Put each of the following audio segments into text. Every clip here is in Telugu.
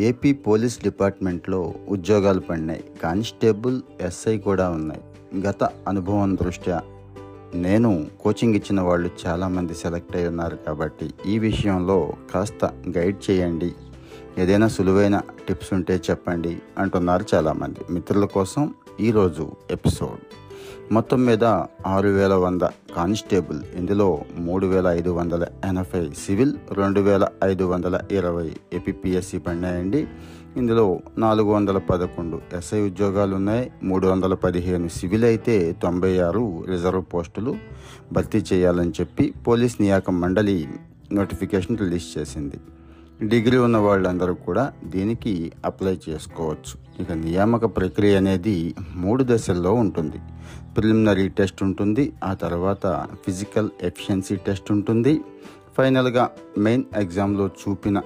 ఏపీ పోలీస్ డిపార్ట్మెంట్లో ఉద్యోగాలు పడినాయి. కానిస్టేబుల్ ఎస్ఐ కూడా ఉన్నాయి. గత అనుభవం దృష్ట్యా నేను కోచింగ్ ఇచ్చిన వాళ్ళు చాలామంది సెలెక్ట్ అయి ఉన్నారు కాబట్టి ఈ విషయంలో కాస్త గైడ్ చేయండి. ఏదైనా సులువైన టిప్స్ ఉంటే చెప్పండి అంటున్నారు చాలామంది. మిత్రుల కోసం ఈరోజు ఎపిసోడ్. మొత్తం మీద ఆరు వేల వంద కానిస్టేబుల్. ఇందులో మూడు వేల ఐదు వందల ఎనభై సివిల్ రెండు వేల ఐదు వందల ఇరవై ఏపీఎస్సి పడినాయండి. ఇందులో నాలుగు వందల పదకొండు ఎస్ఐ ఉద్యోగాలు ఉన్నాయి మూడు వందల పదిహేను సివిల్ అయితే తొంభై ఆరు రిజర్వ్ పోస్టులు భర్తీ చేయాలని చెప్పి పోలీస్ నియామక మండలి నోటిఫికేషన్ రిలీజ్ చేసింది. డిగ్రీ ఉన్న వాళ్ళందరూ కూడా దీనికి అప్లై చేసుకోవచ్చు. ఇక నియామక ప్రక్రియ అనేది మూడు దశల్లో ఉంటుంది. ప్రిలిమినరీ టెస్ట్ ఉంటుంది ఆ తర్వాత ఫిజికల్ ఎఫిషియన్సీ టెస్ట్ ఉంటుంది. ఫైనల్గా మెయిన్ ఎగ్జామ్లో చూపిన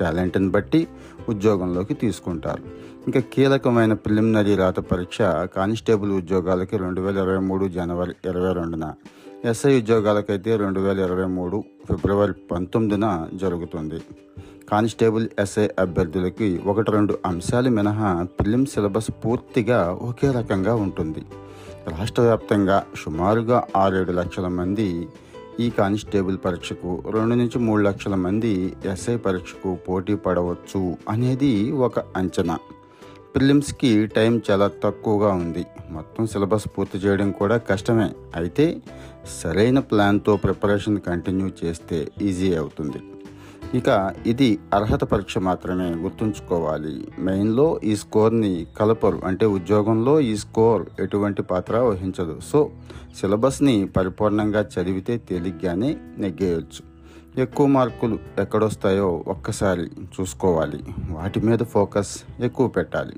టాలెంట్ని బట్టి ఉద్యోగంలోకి తీసుకుంటారు. ఇంకా కీలకమైన ప్రిలిమినరీ రాత పరీక్ష కానిస్టేబుల్ ఉద్యోగాలకి రెండు వేల ఇరవై మూడు జనవరి ఇరవై రెండున ఎస్ఐ ఉద్యోగాలకైతే రెండు వేల ఇరవై మూడు ఫిబ్రవరి పంతొమ్మిదిన జరుగుతుంది. కానిస్టేబుల్ ఎస్ఐ అభ్యర్థులకి ఒకటి రెండు అంశాలు మినహా ఫిలిం సిలబస్ పూర్తిగా ఒకే రకంగా ఉంటుంది. రాష్ట్ర వ్యాప్తంగా సుమారుగా ఆరేడు లక్షల మంది ఈ కానిస్టేబుల్ పరీక్షకు రెండు నుంచి మూడు లక్షల మంది ఎస్ఐ పరీక్షకు పోటీ పడవచ్చు అనేది ఒక అంచనా. ప్రిలిమ్స్కి టైం చాలా తక్కువగా ఉంది. మొత్తం సిలబస్ పూర్తి చేయడం కూడా కష్టమే. అయితే సరైన ప్లాన్తో ప్రిపరేషన్ కంటిన్యూ చేస్తే ఈజీ అవుతుంది. ఇక ఇది అర్హత పరీక్ష మాత్రమే గుర్తుంచుకోవాలి. మెయిన్లో ఈ స్కోర్ని కలపరు. అంటే ఉద్యోగంలో ఈ స్కోర్ ఎటువంటి పాత్ర వహించదు. సో సిలబస్ని పరిపూర్ణంగా చదివితే తేలిగ్గానే నెగ్గేయచ్చు. ఎక్కువ మార్కులు ఎక్కడొస్తాయో ఒక్కసారి చూసుకోవాలి. వాటి మీద ఫోకస్ ఎక్కువ పెట్టాలి.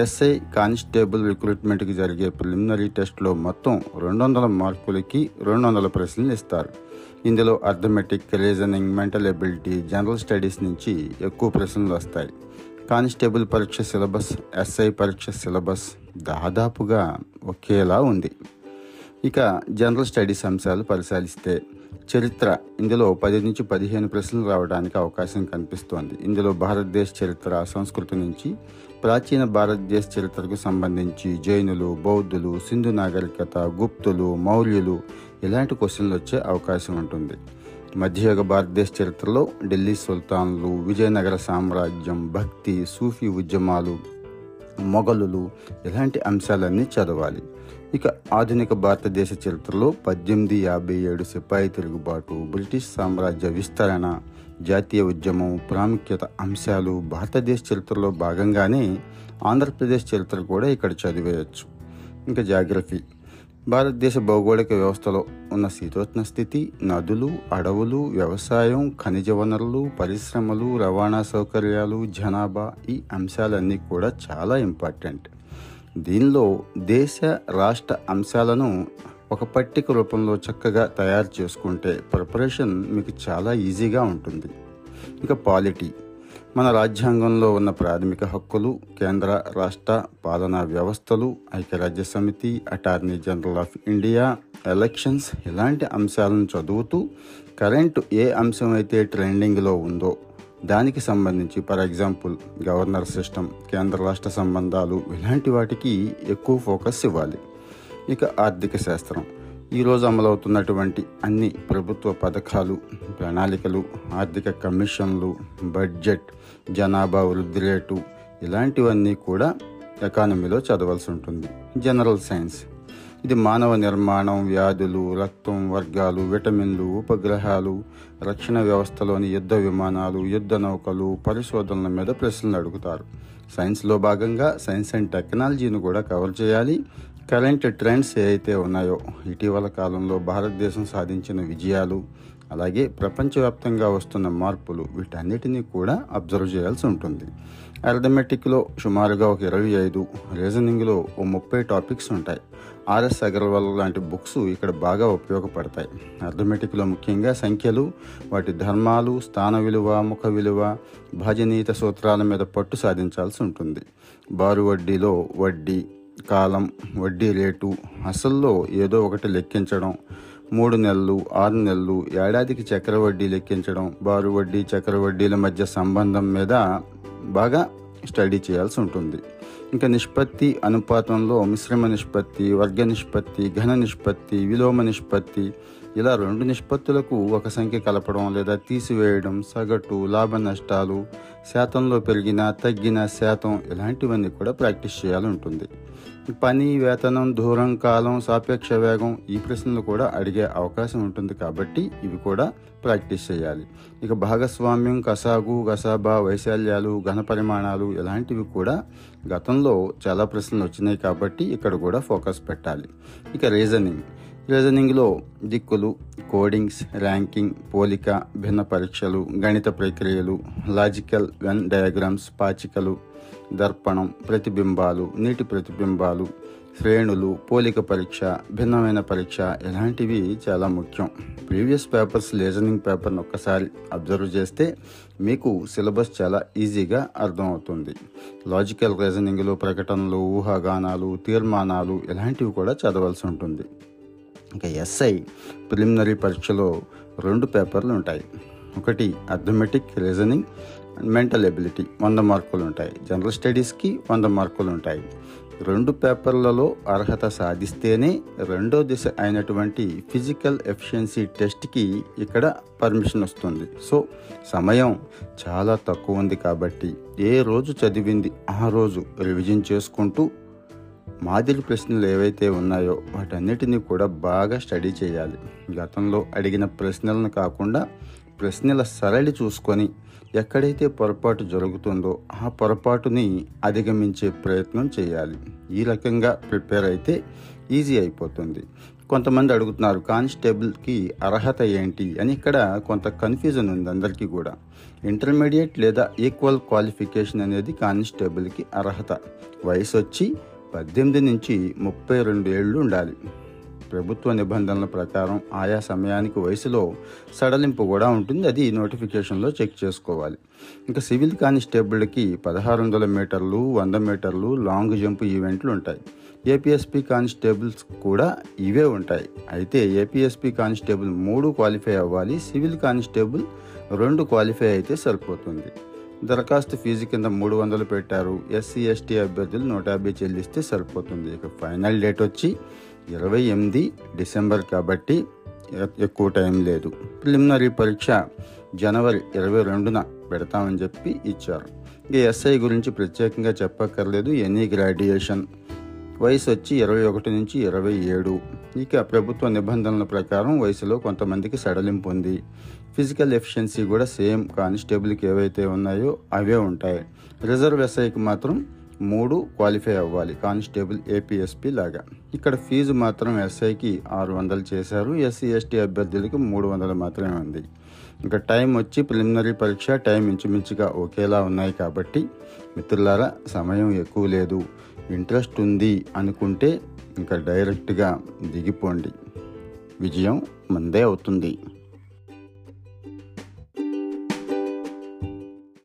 ఎస్ఐ కానిస్టేబుల్ రిక్రూట్మెంట్కి జరిగే ప్రిలిమినరీ టెస్ట్లో మొత్తం రెండు వందల మార్కులకి రెండు వందల ప్రశ్నలు ఇస్తారు. ఇందులో arithmetic reasoning mental ability general studies నుంచి ఎక్కువ ప్రశ్నలు వస్తాయి. కానిస్టేబుల్ పరీక్ష సిలబస్ ఎస్ఐ పరీక్ష సిలబస్ దాదాపుగా ఒకేలా ఉంది. ఇక జనరల్ స్టడీస్ అంశాలు పరిశీలిస్తే చరిత్ర ఇందులో పది నుంచి పదిహేను ప్రశ్నలు రావడానికి అవకాశం కనిపిస్తోంది. ఇందులో భారతదేశ చరిత్ర సంస్కృతి నుంచి ప్రాచీన భారతదేశ చరిత్రకు సంబంధించి జైనులు బౌద్ధులు సింధు నాగరికత గుప్తులు మౌర్యులు ఇలాంటి క్వశ్చన్లు వచ్చే అవకాశం ఉంటుంది. మధ్యయుగ భారతదేశ చరిత్రలో ఢిల్లీ సుల్తాన్లు విజయనగర సామ్రాజ్యం భక్తి సూఫీ ఉద్యమాలు మొఘలులు ఇలాంటి అంశాలన్నీ చదవాలి. ఇక ఆధునిక భారతదేశ చరిత్రలో పద్దెనిమిది యాభై ఏడు సిపాయి తిరుగుబాటు బ్రిటిష్ సామ్రాజ్య విస్తరణ జాతీయ ఉద్యమం ప్రాముఖ్యత అంశాలు భారతదేశ చరిత్రలో భాగంగానే ఆంధ్రప్రదేశ్ చరిత్ర కూడా ఇక్కడ చదివేయచ్చు. ఇంకా జాగ్రఫీ. భారతదేశ భౌగోళిక వ్యవస్థలో ఉన్న శీతోష్ణ స్థితి నదులు అడవులు వ్యవసాయం ఖనిజ వనరులు పరిశ్రమలు రవాణా సౌకర్యాలు జనాభా ఈ అంశాలన్నీ కూడా చాలా ఇంపార్టెంట్. దీనిలో దేశ రాష్ట్ర అంశాలను ఒక పట్టిక రూపంలో చక్కగా తయారు చేసుకుంటే ప్రిపరేషన్ మీకు చాలా ఈజీగా ఉంటుంది. ఇక పాలిటీ. మన రాజ్యాంగంలో ఉన్న ప్రాథమిక హక్కులు కేంద్ర రాష్ట్ర పాలనా వ్యవస్థలు ఐక్యరాజ్య సమితి attorney general of India elections ఇలాంటి అంశాలను చదువుతూ కరెంటు ఏ అంశం అయితే ట్రెండింగ్లో ఉందో దానికి సంబంధించి ఫర్ ఎగ్జాంపుల్ గవర్నర్ సిస్టమ్ కేంద్ర రాష్ట్ర సంబంధాలు ఇలాంటి వాటికి ఎక్కువ ఫోకస్ ఇవ్వాలి. ఇక ఆర్థిక శాస్త్రం. ఈరోజు అమలవుతున్నటువంటి అన్ని ప్రభుత్వ పథకాలు ప్రణాళికలు ఆర్థిక కమిషన్లు బడ్జెట్ జనాభా వృద్ధి రేటు ఇలాంటివన్నీ కూడా ఎకానమీలో చదవాల్సి ఉంటుంది. General science. ఇది మానవ నిర్మాణం వ్యాధులు రక్తం వర్గాలు విటమిన్లు ఉపగ్రహాలు రక్షణ వ్యవస్థలోని యుద్ధ విమానాలు యుద్ధ నౌకలు పరిశోధనల మీద ప్రశ్నలు అడుగుతారు. సైన్స్లో భాగంగా సైన్స్ అండ్ టెక్నాలజీని కూడా కవర్ చేయాలి. కరెంట్ ట్రెండ్స్ ఏవైతే ఉన్నాయో ఇటీవల కాలంలో భారతదేశం సాధించిన విజయాలు అలాగే ప్రపంచవ్యాప్తంగా వస్తున్న మార్పులు వీటన్నిటినీ కూడా అబ్జర్వ్ చేయాల్సి ఉంటుంది. అర్థమెటిక్లో సుమారుగా ఒక ఇరవై ఐదు రీజనింగ్లో ఓ ముప్పై టాపిక్స్ ఉంటాయి. ఆర్ఎస్ అగర్వాల్ లాంటి బుక్స్ ఇక్కడ బాగా ఉపయోగపడతాయి. అర్థమెటిక్లో ముఖ్యంగా సంఖ్యలు వాటి ధర్మాలు స్థాన విలువ ముఖ విలువ భాజనీత సూత్రాల మీద పట్టు సాధించాల్సి ఉంటుంది. బారు వడ్డీలో వడ్డీ కాలం వడ్డీ రేటు అసల్లో ఏదో ఒకటి లెక్కించడం మూడు నెలలు ఆరు నెలలు ఏడాదికి చక్ర వడ్డీ లెక్కించడం బారు వడ్డీ చక్ర వడ్డీల మధ్య సంబంధం మీద బాగా స్టడీ చేయాల్సి ఉంటుంది. ఇంకా నిష్పత్తి అనుపాతంలో మిశ్రమ నిష్పత్తి వర్గ నిష్పత్తి ఘన నిష్పత్తి విలోమ నిష్పత్తి ఇలా రెండు నిష్పత్తులకు ఒక సంఖ్య కలపడం లేదా తీసివేయడం సగటు లాభ నష్టాలు శాతంలో పెరిగిన తగ్గిన శాతం ఇలాంటివన్నీ కూడా ప్రాక్టీస్ చేయాలి ఉంటుంది పని వేతనం దూరం కాలం సాపేక్ష వేగం ఈ ప్రశ్నలు కూడా అడిగే అవకాశం ఉంటుంది కాబట్టి ఇవి కూడా ప్రాక్టీస్ చేయాలి. ఇక భాగస్వామ్యం కసాగు కసాబా వైశాల్యాలు ఘన పరిమాణాలు ఇలాంటివి కూడా గతంలో చాలా ప్రశ్నలు వచ్చినాయి కాబట్టి ఇక్కడ కూడా ఫోకస్ పెట్టాలి. ఇక రీజనింగ్. రీజనింగ్లో దిక్కులు కోడింగ్స్ ర్యాంకింగ్ పోలిక భిన్న పరీక్షలు గణిత ప్రక్రియలు లాజికల్ వెన్ డయాగ్రామ్స్ పాచికలు దర్పణం ప్రతిబింబాలు నీటి ప్రతిబింబాలు శ్రేణులు పోలిక పరీక్ష భిన్నమైన పరీక్ష ఇలాంటివి చాలా ముఖ్యం. ప్రీవియస్ పేపర్స్ లీజనింగ్ పేపర్ను ఒక్కసారి అబ్జర్వ్ చేస్తే మీకు సిలబస్ చాలా ఈజీగా అర్థమవుతుంది. లాజికల్ రీజనింగ్లో ప్రకటనలు ఊహాగానాలు తీర్మానాలు ఇలాంటివి కూడా చదవాల్సి ఉంటుంది. ఇంకా ఎస్ఐ ప్రిలిమినరీ పరీక్షలో రెండు పేపర్లు ఉంటాయి. ఒకటి arithmetic reasoning and mental ability వంద మార్కులు ఉంటాయి. జనరల్ స్టడీస్కి వంద మార్కులు ఉంటాయి. రెండు పేపర్లలో అర్హత సాధిస్తేనే రెండో దిశ అయినటువంటి ఫిజికల్ ఎఫిషియన్సీ టెస్ట్కి ఇక్కడ పర్మిషన్ వస్తుంది. సో సమయం చాలా తక్కువ ఉంది కాబట్టి ఏ రోజు చదివింది ఆ రోజు రివిజన్ చేసుకుంటూ మాదిరి ప్రశ్నలు ఏవైతే ఉన్నాయో వాటన్నిటినీ కూడా బాగా స్టడీ చేయాలి. గతంలో అడిగిన ప్రశ్నలను కాకుండా ప్రశ్నల సరళి చూసుకొని ఎక్కడైతే పొరపాటు జరుగుతుందో ఆ పొరపాటుని అధిగమించే ప్రయత్నం చేయాలి. ఈ రకంగా ప్రిపేర్ అయితే ఈజీ అయిపోతుంది. కొంతమంది అడుగుతున్నారు కానిస్టేబుల్కి అర్హత ఏంటి? అని ఇక్కడ కొంత కన్ఫ్యూజన్ ఉంది అందరికీ కూడా. ఇంటర్మీడియట్ లేదా ఈక్వల్ క్వాలిఫికేషన్ అనేది కానిస్టేబుల్కి అర్హత. వయసు వచ్చి పద్దెనిమిది నుంచి ముప్పై రెండు ఏళ్ళు ఉండాలి. ప్రభుత్వ నిబంధనల ప్రకారం ఆయా సమయానికి వయసులో సడలింపు కూడా ఉంటుంది. అది నోటిఫికేషన్లో చెక్ చేసుకోవాలి. ఇంకా సివిల్ కానిస్టేబుల్కి పదహారు వందల మీటర్లు వంద మీటర్లు లాంగ్ జంప్ ఈవెంట్లు ఉంటాయి. ఏపీఎస్పీ కానిస్టేబుల్స్ కూడా ఇవే ఉంటాయి. అయితే ఏపీఎస్పీ కానిస్టేబుల్ మూడు క్వాలిఫై అవ్వాలి సివిల్ కానిస్టేబుల్ రెండు క్వాలిఫై అయితే సరిపోతుంది. దరఖాస్తు ఫీజు కింద మూడు వందలు పెట్టారు. ఎస్సీ ఎస్టీ అభ్యర్థులు నూట యాభై చెల్లిస్తే సరిపోతుంది. ఇక ఫైనల్ డేట్ వచ్చి ఇరవై ఎనిమిది డిసెంబర్ కాబట్టి ఎక్కువ టైం లేదు. ప్రిలిమినరీ పరీక్ష జనవరి ఇరవై రెండున పెడతామని చెప్పి ఇచ్చారు. ఇక ఎస్ఐ గురించి ప్రత్యేకంగా చెప్పక్కర్లేదు. ఎనీ గ్రాడ్యుయేషన్ వయసు వచ్చి ఇరవై ఒకటి నుంచి ఇరవై ఏడు. ఇక ప్రభుత్వ నిబంధనల ప్రకారం వయసులో కొంతమందికి సడలింపు ఉంది. ఫిజికల్ ఎఫిషియన్సీ కూడా సేమ్ కానిస్టేబుల్కి ఏవైతే ఉన్నాయో అవే ఉంటాయి. రిజర్వ్ ఎస్ఐకి మాత్రం మూడు క్వాలిఫై అవ్వాలి కానిస్టేబుల్ ఏపీఎస్పీ లాగా. ఇక్కడ ఫీజు మాత్రం ఎస్ఐకి ఆరు వందలు చేశారు. ఎస్సీ ఎస్టీ అభ్యర్థులకి మూడు వందలు మాత్రమే ఉంది. ఇంకా టైం వచ్చి ప్రిలిమినరీ పరీక్ష టైం ఇంచుమించుగా ఒకేలా ఉన్నాయి కాబట్టి మిత్రులారా సమయం ఎక్కువ లేదు. ఇంట్రెస్ట్ ఉంది అనుకుంటే ఇంకా డైరెక్ట్గా దిగిపోండి. విజయం మందే అవుతుంది.